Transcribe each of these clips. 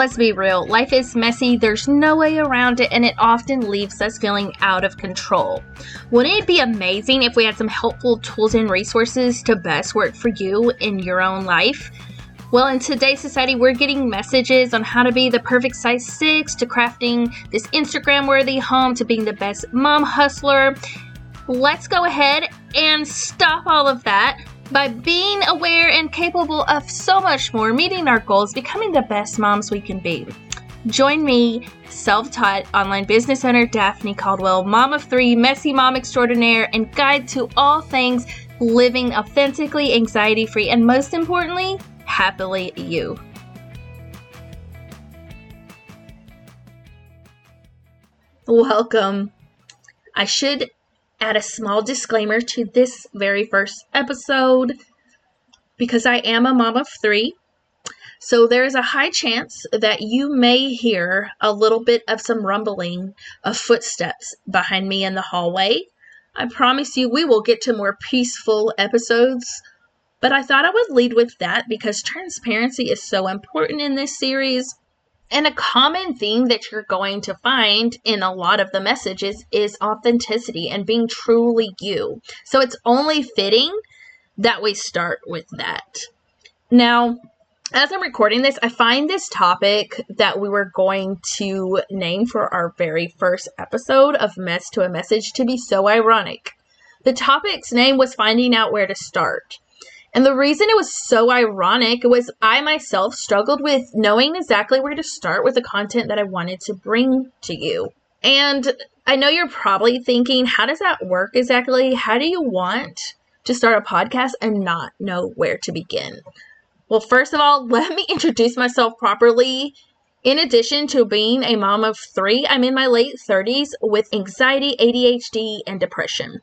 let's be real, life is messy, there's no way around it, and it often leaves us feeling out of control. Wouldn't it be amazing if we had some helpful tools and resources to best work for you in your own life? Well, in today's society, we're getting messages on how to be the perfect size six, to crafting this Instagram worthy home, to being the best mom hustler. Let's go ahead and stop all of that by being aware and capable of so much more, meeting our goals, becoming the best moms we can be. Join me, self taught online business owner Daphne Caldwell, mom of three, messy mom extraordinaire, and guide to all things living authentically, anxiety free, and most importantly, happily you. Welcome. I should add a small disclaimer to this very first episode because I am a mom of three. So there's a high chance that you may hear a little bit of some rumbling of footsteps behind me in the hallway. I promise you we will get to more peaceful episodes, but I thought I would lead with that because transparency is so important in this series. And a common theme that you're going to find in a lot of the messages is authenticity and being truly you. So it's only fitting that we start with that. Now, as I'm recording this, I find this topic that we were going to name for our very first episode of Mess to a Message to be so ironic. The topic's name was Finding Out Where to Start. And the reason it was so ironic was I myself struggled with knowing exactly where to start with the content that I wanted to bring to you. And I know you're probably thinking, how does that work exactly? How do you want to start a podcast and not know where to begin? Well, first of all, let me introduce myself properly. In addition to being a mom of three, I'm in my late 30s with anxiety, ADHD, and depression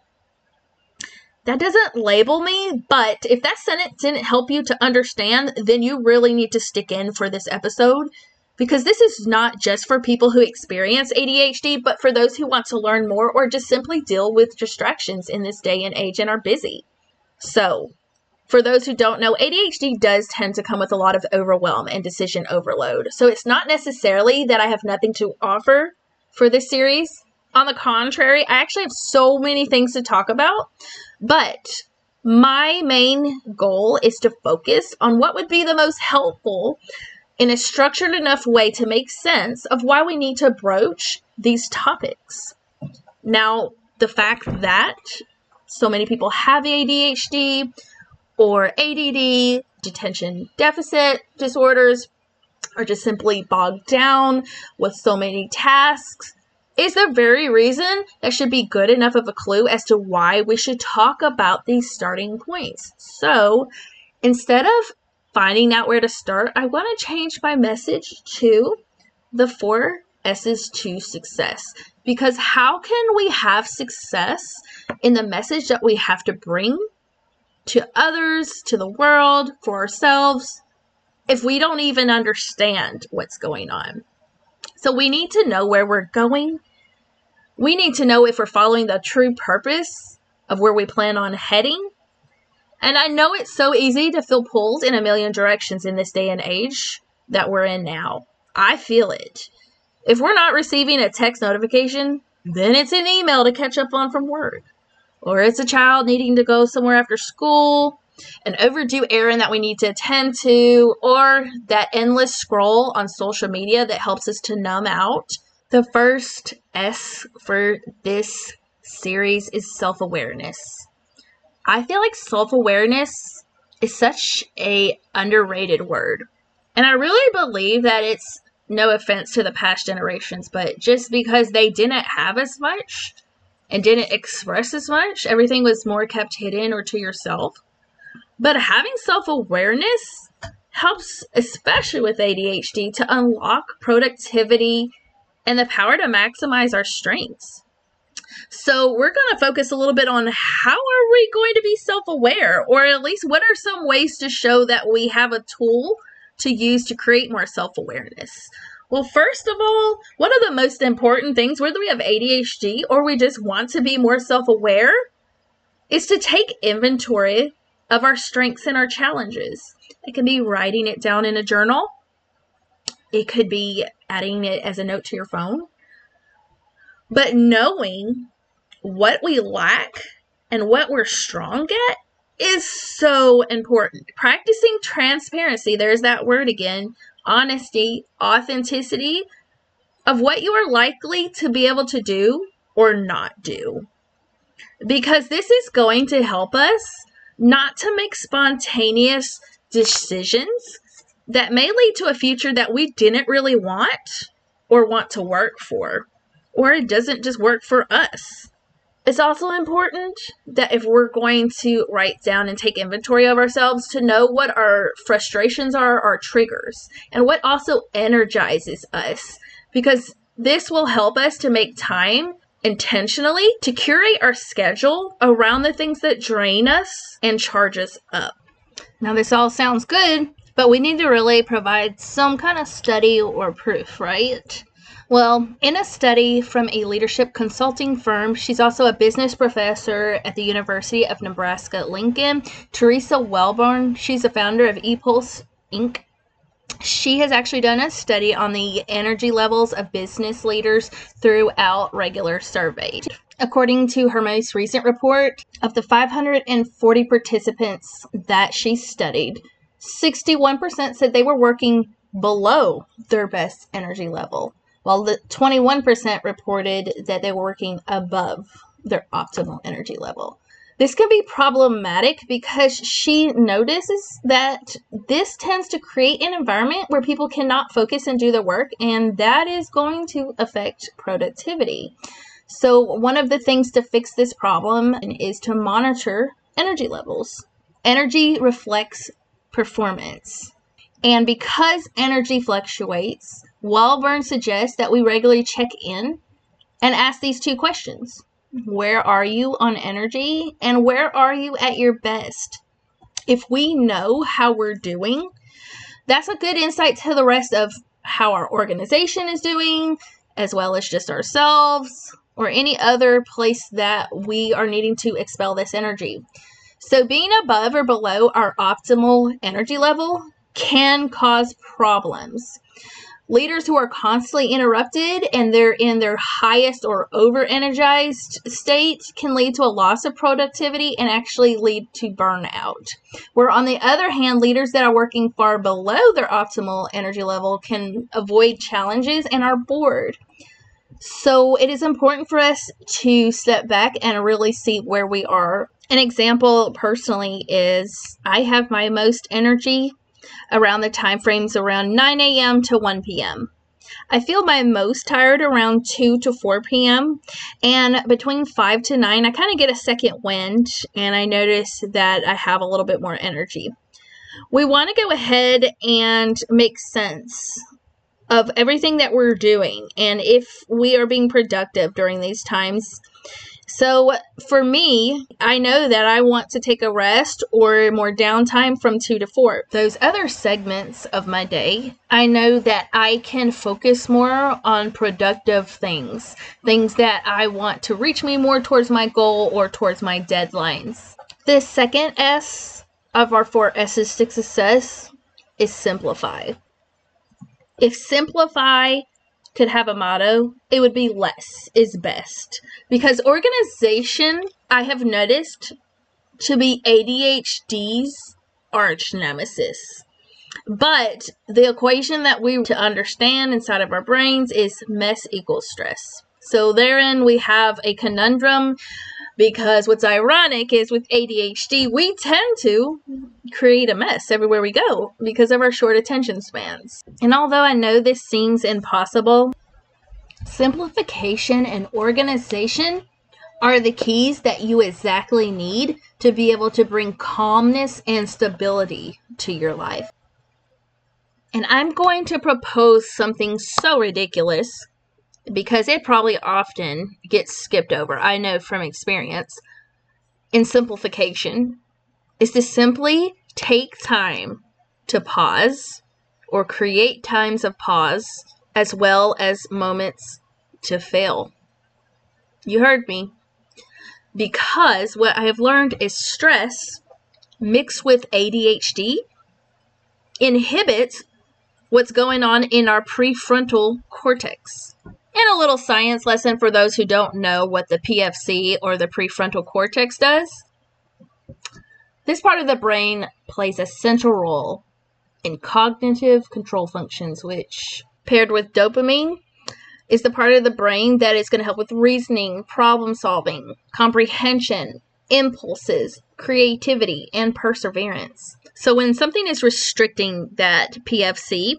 that doesn't label me, but if that sentence didn't help you to understand, then you really need to stick in for this episode because this is not just for people who experience ADHD, but for those who want to learn more or just simply deal with distractions in this day and age and are busy. So, for those who don't know, ADHD does tend to come with a lot of overwhelm and decision overload. So, it's not necessarily that I have nothing to offer for this series. On the contrary, I actually have so many things to talk about, but my main goal is to focus on what would be the most helpful in a structured enough way to make sense of why we need to broach these topics. Now, the fact that so many people have ADHD or ADD, attention deficit disorders, are just simply bogged down with so many tasks is the very reason that should be good enough of a clue as to why we should talk about these starting points. So instead of finding out where to start, I want to change my message to the four S's to success. Because how can we have success in the message that we have to bring to others, to the world, for ourselves, if we don't even understand what's going on? So we need to know where we're going we need to know if we're following the true purpose of where we plan on heading. And I know it's so easy to feel pulled in a million directions in this day and age that we're in now. I feel it. If we're not receiving a text notification, then it's an email to catch up on from work. Or it's a child needing to go somewhere after school, an overdue errand that we need to attend to, or that endless scroll on social media that helps us to numb out the first S for this series is self awareness. I feel like self awareness is such a underrated word. And I really believe that it's no offense to the past generations, but just because they didn't have as much and didn't express as much, everything was more kept hidden or to yourself. But having self awareness helps, especially with ADHD, to unlock productivity and the power to maximize our strengths. So, we're going to focus a little bit on how are we going to be self-aware or at least what are some ways to show that we have a tool to use to create more self-awareness. Well, first of all, one of the most important things whether we have ADHD or we just want to be more self-aware is to take inventory of our strengths and our challenges. It can be writing it down in a journal it could be adding it as a note to your phone. But knowing what we lack and what we're strong at is so important. Practicing transparency, there's that word again honesty, authenticity of what you are likely to be able to do or not do. Because this is going to help us not to make spontaneous decisions that may lead to a future that we didn't really want or want to work for, or it doesn't just work for us. It's also important that if we're going to write down and take inventory of ourselves, to know what our frustrations are, our triggers, and what also energizes us, because this will help us to make time intentionally to curate our schedule around the things that drain us and charge us up. Now, this all sounds good, but we need to really provide some kind of study or proof, right? Well, in a study from a leadership consulting firm, she's also a business professor at the University of Nebraska Lincoln. Teresa Welbourne, she's the founder of ePulse Inc. She has actually done a study on the energy levels of business leaders throughout regular surveys. According to her most recent report, of the 540 participants that she studied, 61% said they were working below their best energy level while the 21% reported that they were working above their optimal energy level. This can be problematic because she notices that this tends to create an environment where people cannot focus and do their work, and that is going to affect productivity. So, one of the things to fix this problem is to monitor energy levels. Energy reflects performance. And because energy fluctuates, Welbourne suggests that we regularly check in and ask these two questions Where are you on energy? And where are you at your best? If we know how we're doing, that's a good insight to the rest of how our organization is doing, as well as just ourselves or any other place that we are needing to expel this energy. So, being above or below our optimal energy level can cause problems. Leaders who are constantly interrupted and they're in their highest or over energized state can lead to a loss of productivity and actually lead to burnout. Where, on the other hand, leaders that are working far below their optimal energy level can avoid challenges and are bored. So, it is important for us to step back and really see where we are. An example personally is I have my most energy around the time frames around 9 a.m. to 1 p.m. I feel my most tired around 2 to 4 p.m. And between 5 to 9, I kind of get a second wind and I notice that I have a little bit more energy. We want to go ahead and make sense of everything that we're doing and if we are being productive during these times so for me, I know that I want to take a rest or more downtime from 2 to 4. Those other segments of my day, I know that I can focus more on productive things, things that I want to reach me more towards my goal or towards my deadlines. The second S of our four S's to success is simplify. If simplify could have a motto, it would be less is best. Because organization, I have noticed to be ADHD's arch nemesis. But the equation that we to understand inside of our brains is mess equals stress. So therein we have a conundrum because what's ironic is with ADHD, we tend to create a mess everywhere we go because of our short attention spans. And although I know this seems impossible, simplification and organization are the keys that you exactly need to be able to bring calmness and stability to your life. And I'm going to propose something so ridiculous because it probably often gets skipped over. I know from experience. In simplification, is to simply take time to pause or create times of pause as well as moments to fail. You heard me. Because what I have learned is stress mixed with ADHD inhibits what's going on in our prefrontal cortex. And a little science lesson for those who don't know what the PFC or the prefrontal cortex does. This part of the brain plays a central role in cognitive control functions, which, paired with dopamine, is the part of the brain that is going to help with reasoning, problem solving, comprehension, impulses, creativity, and perseverance. So, when something is restricting that PFC,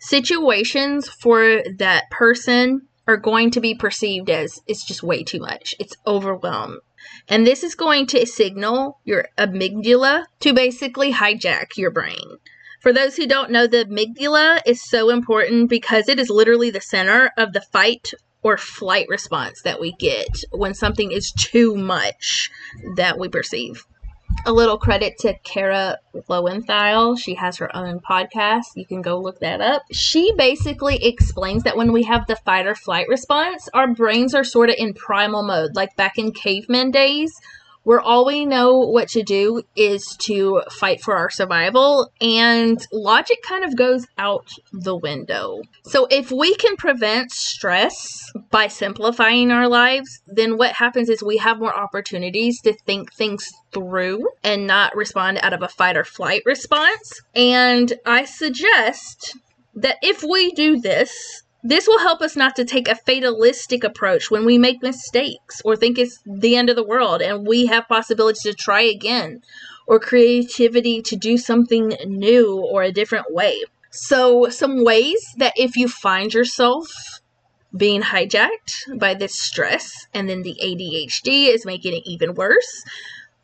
situations for that person are going to be perceived as it's just way too much. It's overwhelmed. And this is going to signal your amygdala to basically hijack your brain. For those who don't know, the amygdala is so important because it is literally the center of the fight or flight response that we get when something is too much that we perceive. A little credit to Kara Loewentheil. She has her own podcast. You can go look that up. She basically explains that when we have the fight or flight response, our brains are sort of in primal mode, like back in caveman days where all we know what to do is to fight for our survival, and logic kind of goes out the window. So, if we can prevent stress by simplifying our lives, then what happens is we have more opportunities to think things through and not respond out of a fight or flight response. And I suggest that if we do this, this will help us not to take a fatalistic approach when we make mistakes or think it's the end of the world and we have possibilities to try again or creativity to do something new or a different way. So, some ways that if you find yourself being hijacked by this stress and then the ADHD is making it even worse.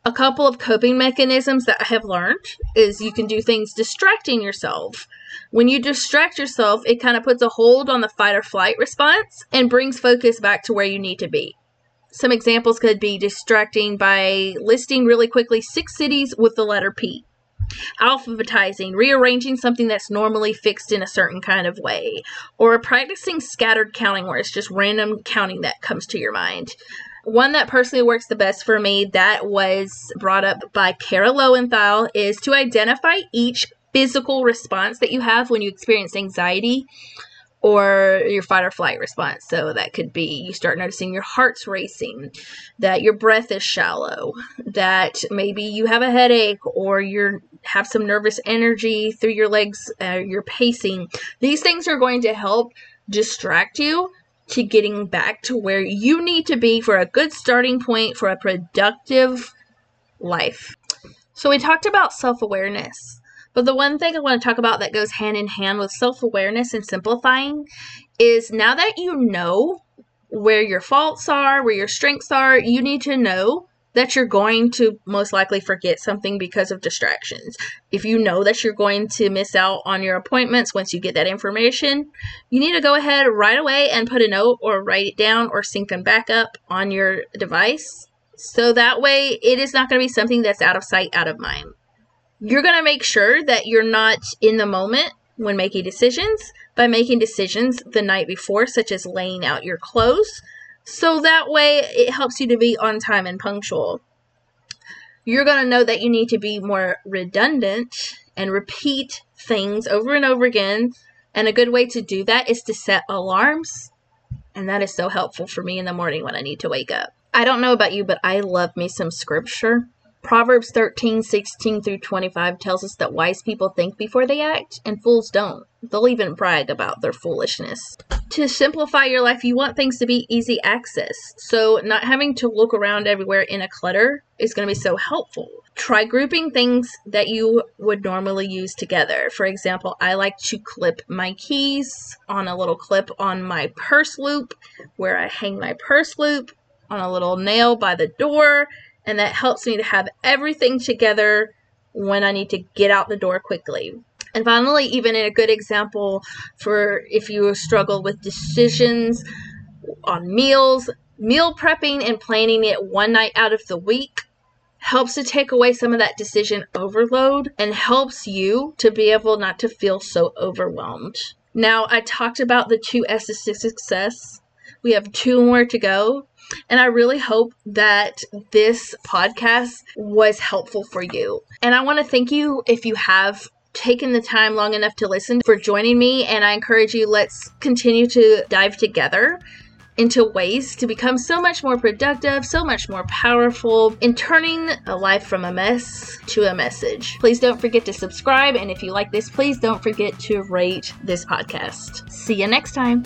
A couple of coping mechanisms that I have learned is you can do things distracting yourself when you distract yourself, it kind of puts a hold on the fight or flight response and brings focus back to where you need to be. Some examples could be distracting by listing really quickly six cities with the letter P, alphabetizing, rearranging something that's normally fixed in a certain kind of way, or practicing scattered counting where it's just random counting that comes to your mind. One that personally works the best for me that was brought up by Kara Loewentheil is to identify each physical response that you have when you experience anxiety or your fight or flight response. So that could be you start noticing your heart's racing, that your breath is shallow, that maybe you have a headache or you have some nervous energy through your legs, uh, you're pacing. These things are going to help distract you to getting back to where you need to be for a good starting point for a productive life. So we talked about self-awareness. But the one thing I want to talk about that goes hand in hand with self awareness and simplifying is now that you know where your faults are, where your strengths are, you need to know that you're going to most likely forget something because of distractions. If you know that you're going to miss out on your appointments once you get that information, you need to go ahead right away and put a note or write it down or sync them back up on your device. So that way it is not going to be something that's out of sight, out of mind you're going to make sure that you're not in the moment when making decisions by making decisions the night before, such as laying out your clothes. So that way it helps you to be on time and punctual. You're going to know that you need to be more redundant and repeat things over and over again. And a good way to do that is to set alarms. And that is so helpful for me in the morning when I need to wake up. I don't know about you, but I love me some scripture. Proverbs 13, 16 through 25 tells us that wise people think before they act, and fools don't. They'll even brag about their foolishness. To simplify your life, you want things to be easy access. So, not having to look around everywhere in a clutter is going to be so helpful. Try grouping things that you would normally use together. For example, I like to clip my keys on a little clip on my purse loop where I hang my purse loop on a little nail by the door and that helps me to have everything together when I need to get out the door quickly. And finally, even a good example for if you struggle with decisions on meals, meal prepping and planning it one night out of the week helps to take away some of that decision overload and helps you to be able not to feel so overwhelmed. Now, I talked about the two S's to success. We have two more to go. And I really hope that this podcast was helpful for you. And I want to thank you if you have taken the time long enough to listen for joining me. And I encourage you, let's continue to dive together into ways to become so much more productive, so much more powerful in turning a life from a mess to a message. Please don't forget to subscribe. And if you like this, please don't forget to rate this podcast. See you next time.